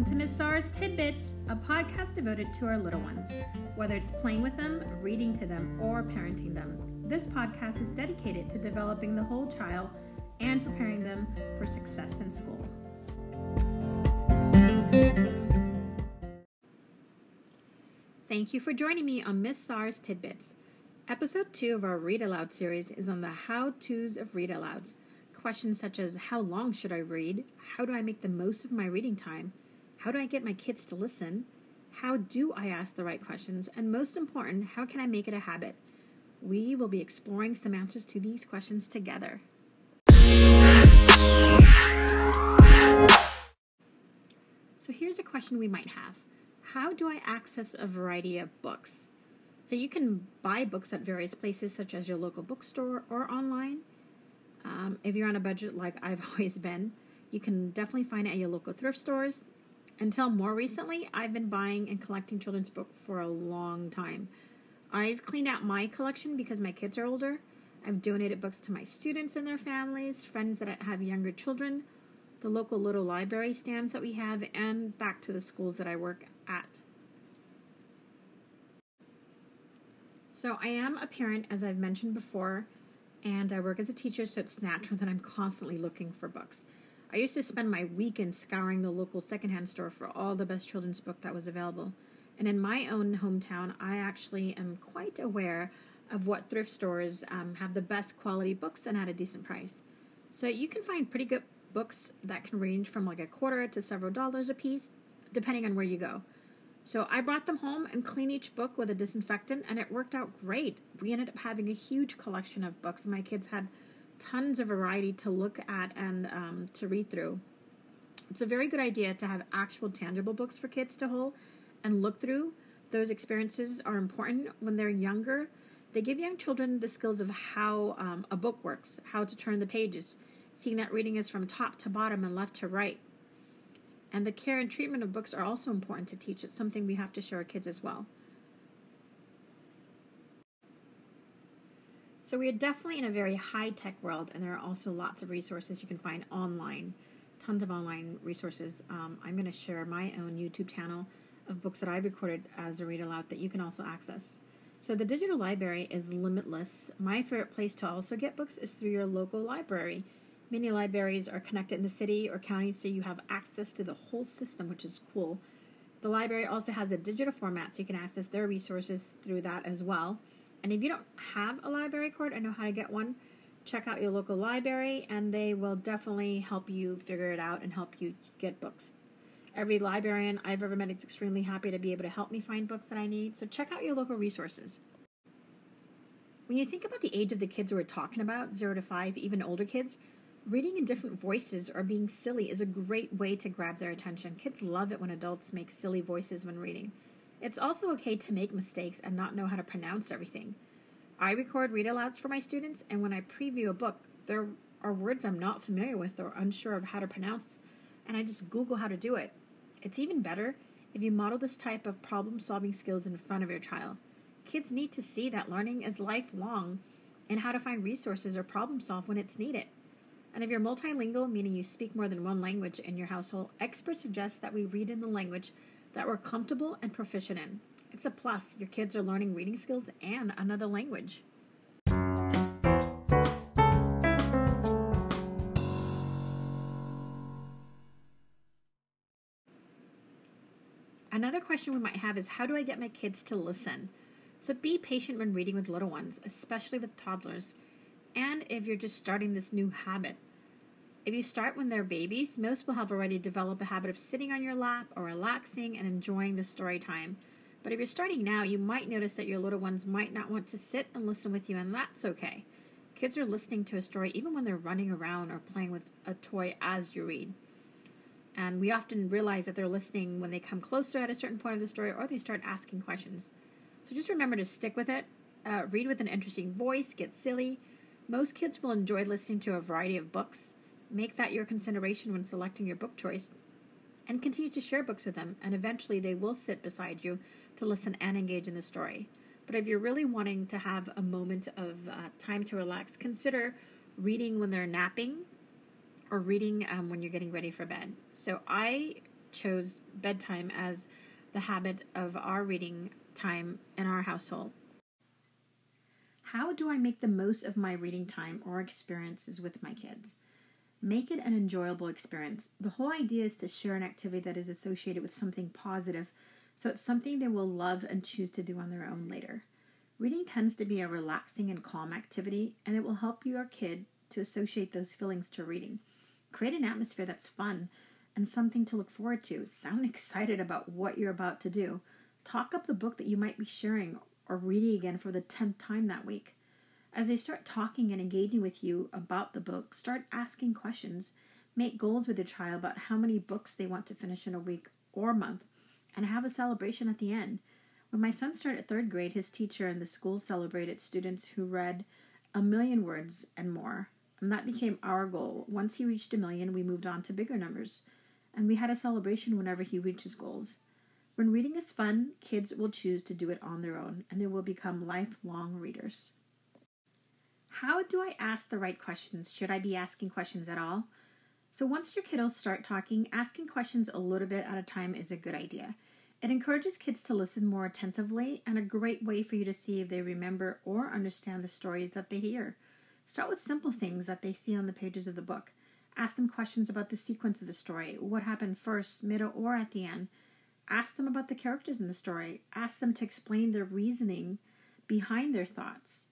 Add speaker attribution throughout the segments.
Speaker 1: Welcome to Miss Sara's Tidbits, a podcast devoted to our little ones. Whether it's playing with them, reading to them, or parenting them, this podcast is dedicated to developing the whole child and preparing them for success in school. Thank you for joining me on Miss Sara's Tidbits. Episode 2 of our Read Aloud series is on the how to's of read alouds. Questions such as How long should I read? How do I make the most of my reading time? How do I get my kids to listen? How do I ask the right questions? And most important, how can I make it a habit? We will be exploring some answers to these questions together. So here's a question we might have How do I access a variety of books? So you can buy books at various places, such as your local bookstore or online. Um, if you're on a budget like I've always been, you can definitely find it at your local thrift stores. Until more recently, I've been buying and collecting children's books for a long time. I've cleaned out my collection because my kids are older. I've donated books to my students and their families, friends that have younger children, the local little library stands that we have, and back to the schools that I work at. So, I am a parent, as I've mentioned before, and I work as a teacher, so it's natural that I'm constantly looking for books. I used to spend my weekend scouring the local secondhand store for all the best children's book that was available. And in my own hometown, I actually am quite aware of what thrift stores um, have the best quality books and at a decent price. So you can find pretty good books that can range from like a quarter to several dollars a piece, depending on where you go. So I brought them home and cleaned each book with a disinfectant, and it worked out great. We ended up having a huge collection of books. My kids had tons of variety to look at and um, to read through. It's a very good idea to have actual tangible books for kids to hold and look through. Those experiences are important when they're younger. They give young children the skills of how um, a book works, how to turn the pages, seeing that reading is from top to bottom and left to right. And the care and treatment of books are also important to teach. It's something we have to show our kids as well. So we are definitely in a very high tech world, and there are also lots of resources you can find online, tons of online resources. Um, I'm going to share my own YouTube channel of books that I've recorded as a read aloud that you can also access. So the digital library is limitless. My favorite place to also get books is through your local library. Many libraries are connected in the city or county, so you have access to the whole system, which is cool. The library also has a digital format, so you can access their resources through that as well. And if you don't have a library card and know how to get one, check out your local library, and they will definitely help you figure it out and help you get books. Every librarian I've ever met is extremely happy to be able to help me find books that I need, so check out your local resources. When you think about the age of the kids we're talking about, zero to five, even older kids, Reading in different voices or being silly is a great way to grab their attention. Kids love it when adults make silly voices when reading. It's also okay to make mistakes and not know how to pronounce everything. I record read alouds for my students, and when I preview a book, there are words I'm not familiar with or unsure of how to pronounce, and I just Google how to do it. It's even better if you model this type of problem solving skills in front of your child. Kids need to see that learning is lifelong and how to find resources or problem solve when it's needed. And if you're multilingual, meaning you speak more than one language in your household, experts suggest that we read in the language that we're comfortable and proficient in. It's a plus. Your kids are learning reading skills and another language. Another question we might have is how do I get my kids to listen? So be patient when reading with little ones, especially with toddlers and if you're just starting this new habit. If you start when they're babies, most will have already developed a habit of sitting on your lap or relaxing and enjoying the story time. But if you're starting now, you might notice that your little ones might not want to sit and listen with you, and that's okay. Kids are listening to a story even when they're running around or playing with a toy as you read. And we often realize that they're listening when they come closer at a certain point of the story or they start asking questions. So just remember to stick with it, uh, read with an interesting voice, get silly, most kids will enjoy listening to a variety of books. Make that your consideration when selecting your book choice. And continue to share books with them, and eventually they will sit beside you to listen and engage in the story. But if you're really wanting to have a moment of uh, time to relax, consider reading when they're napping or reading um, when you're getting ready for bed. So I chose bedtime as the habit of our reading time in our household. How do I make the most of my reading time or experiences with my kids? Make it an enjoyable experience. The whole idea is to share an activity that is associated with something positive, so it's something they will love and choose to do on their own later. Reading tends to be a relaxing and calm activity, and it will help your kid to associate those feelings to reading. Create an atmosphere that's fun and something to look forward to. Sound excited about what you're about to do. Talk up the book that you might be sharing or reading again for the 10th time that week. As they start talking and engaging with you about the book, start asking questions. Make goals with your child about how many books they want to finish in a week or month, and have a celebration at the end. When my son started third grade, his teacher and the school celebrated students who read a million words and more, and that became our goal. Once he reached a million, we moved on to bigger numbers, and we had a celebration whenever he reached his goals. When reading is fun, kids will choose to do it on their own, and they will become lifelong readers. How do I ask the right questions? Should I be asking questions at all? So, once your kiddos start talking, asking questions a little bit at a time is a good idea. It encourages kids to listen more attentively and a great way for you to see if they remember or understand the stories that they hear. Start with simple things that they see on the pages of the book. Ask them questions about the sequence of the story, what happened first, middle, or at the end. Ask them about the characters in the story. Ask them to explain their reasoning behind their thoughts.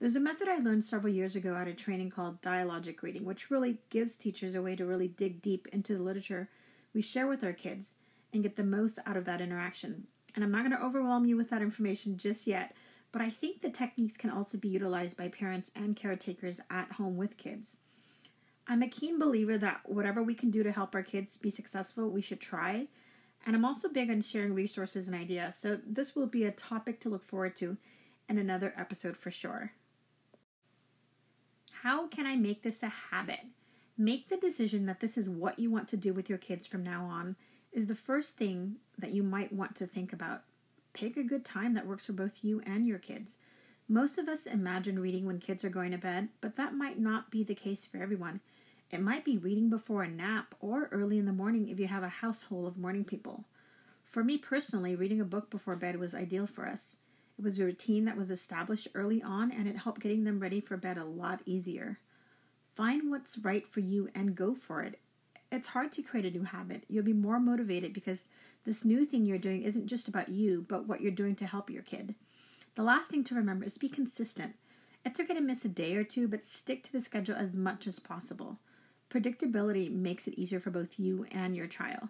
Speaker 1: There's a method I learned several years ago at a training called dialogic reading, which really gives teachers a way to really dig deep into the literature we share with our kids and get the most out of that interaction. And I'm not going to overwhelm you with that information just yet, but I think the techniques can also be utilized by parents and caretakers at home with kids. I'm a keen believer that whatever we can do to help our kids be successful, we should try. And I'm also big on sharing resources and ideas, so this will be a topic to look forward to in another episode for sure. How can I make this a habit? Make the decision that this is what you want to do with your kids from now on is the first thing that you might want to think about. Pick a good time that works for both you and your kids. Most of us imagine reading when kids are going to bed, but that might not be the case for everyone. It might be reading before a nap or early in the morning if you have a household of morning people. For me personally, reading a book before bed was ideal for us. It was a routine that was established early on and it helped getting them ready for bed a lot easier. Find what's right for you and go for it. It's hard to create a new habit. You'll be more motivated because this new thing you're doing isn't just about you, but what you're doing to help your kid. The last thing to remember is be consistent. It's okay to miss a day or two, but stick to the schedule as much as possible. Predictability makes it easier for both you and your child.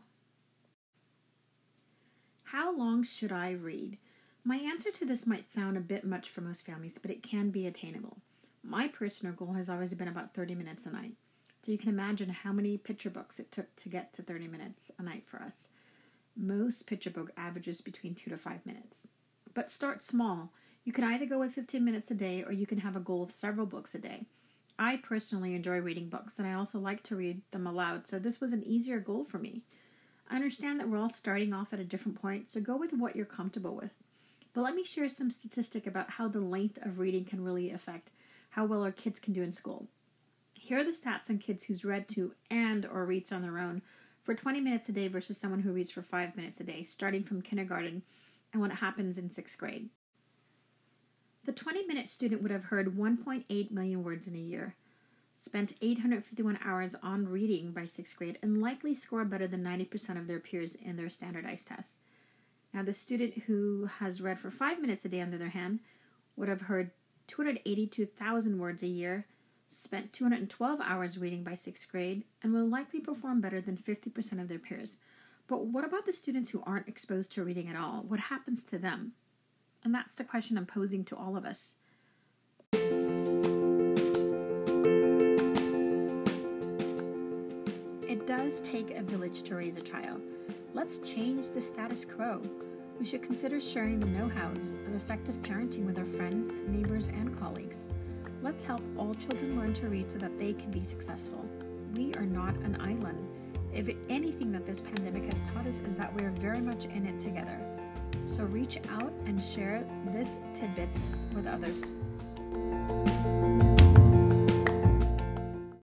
Speaker 1: How long should I read? My answer to this might sound a bit much for most families, but it can be attainable. My personal goal has always been about 30 minutes a night. So you can imagine how many picture books it took to get to 30 minutes a night for us. Most picture book averages between 2 to 5 minutes. But start small. You can either go with 15 minutes a day or you can have a goal of several books a day. I personally enjoy reading books and I also like to read them aloud, so this was an easier goal for me. I understand that we're all starting off at a different point, so go with what you're comfortable with. But let me share some statistic about how the length of reading can really affect how well our kids can do in school. Here are the stats on kids who's read to and or reads on their own for 20 minutes a day versus someone who reads for 5 minutes a day, starting from kindergarten and what happens in 6th grade. The 20 minute student would have heard 1.8 million words in a year, spent 851 hours on reading by 6th grade, and likely score better than 90% of their peers in their standardized tests. Now, the student who has read for five minutes a day, on the other hand, would have heard 282,000 words a year, spent 212 hours reading by sixth grade, and will likely perform better than 50% of their peers. But what about the students who aren't exposed to reading at all? What happens to them? And that's the question I'm posing to all of us. It does take a village to raise a child. Let's change the status quo. We should consider sharing the know hows of effective parenting with our friends, neighbors, and colleagues. Let's help all children learn to read so that they can be successful. We are not an island. If anything that this pandemic has taught us is that we're very much in it together. So reach out and share this tidbits with others.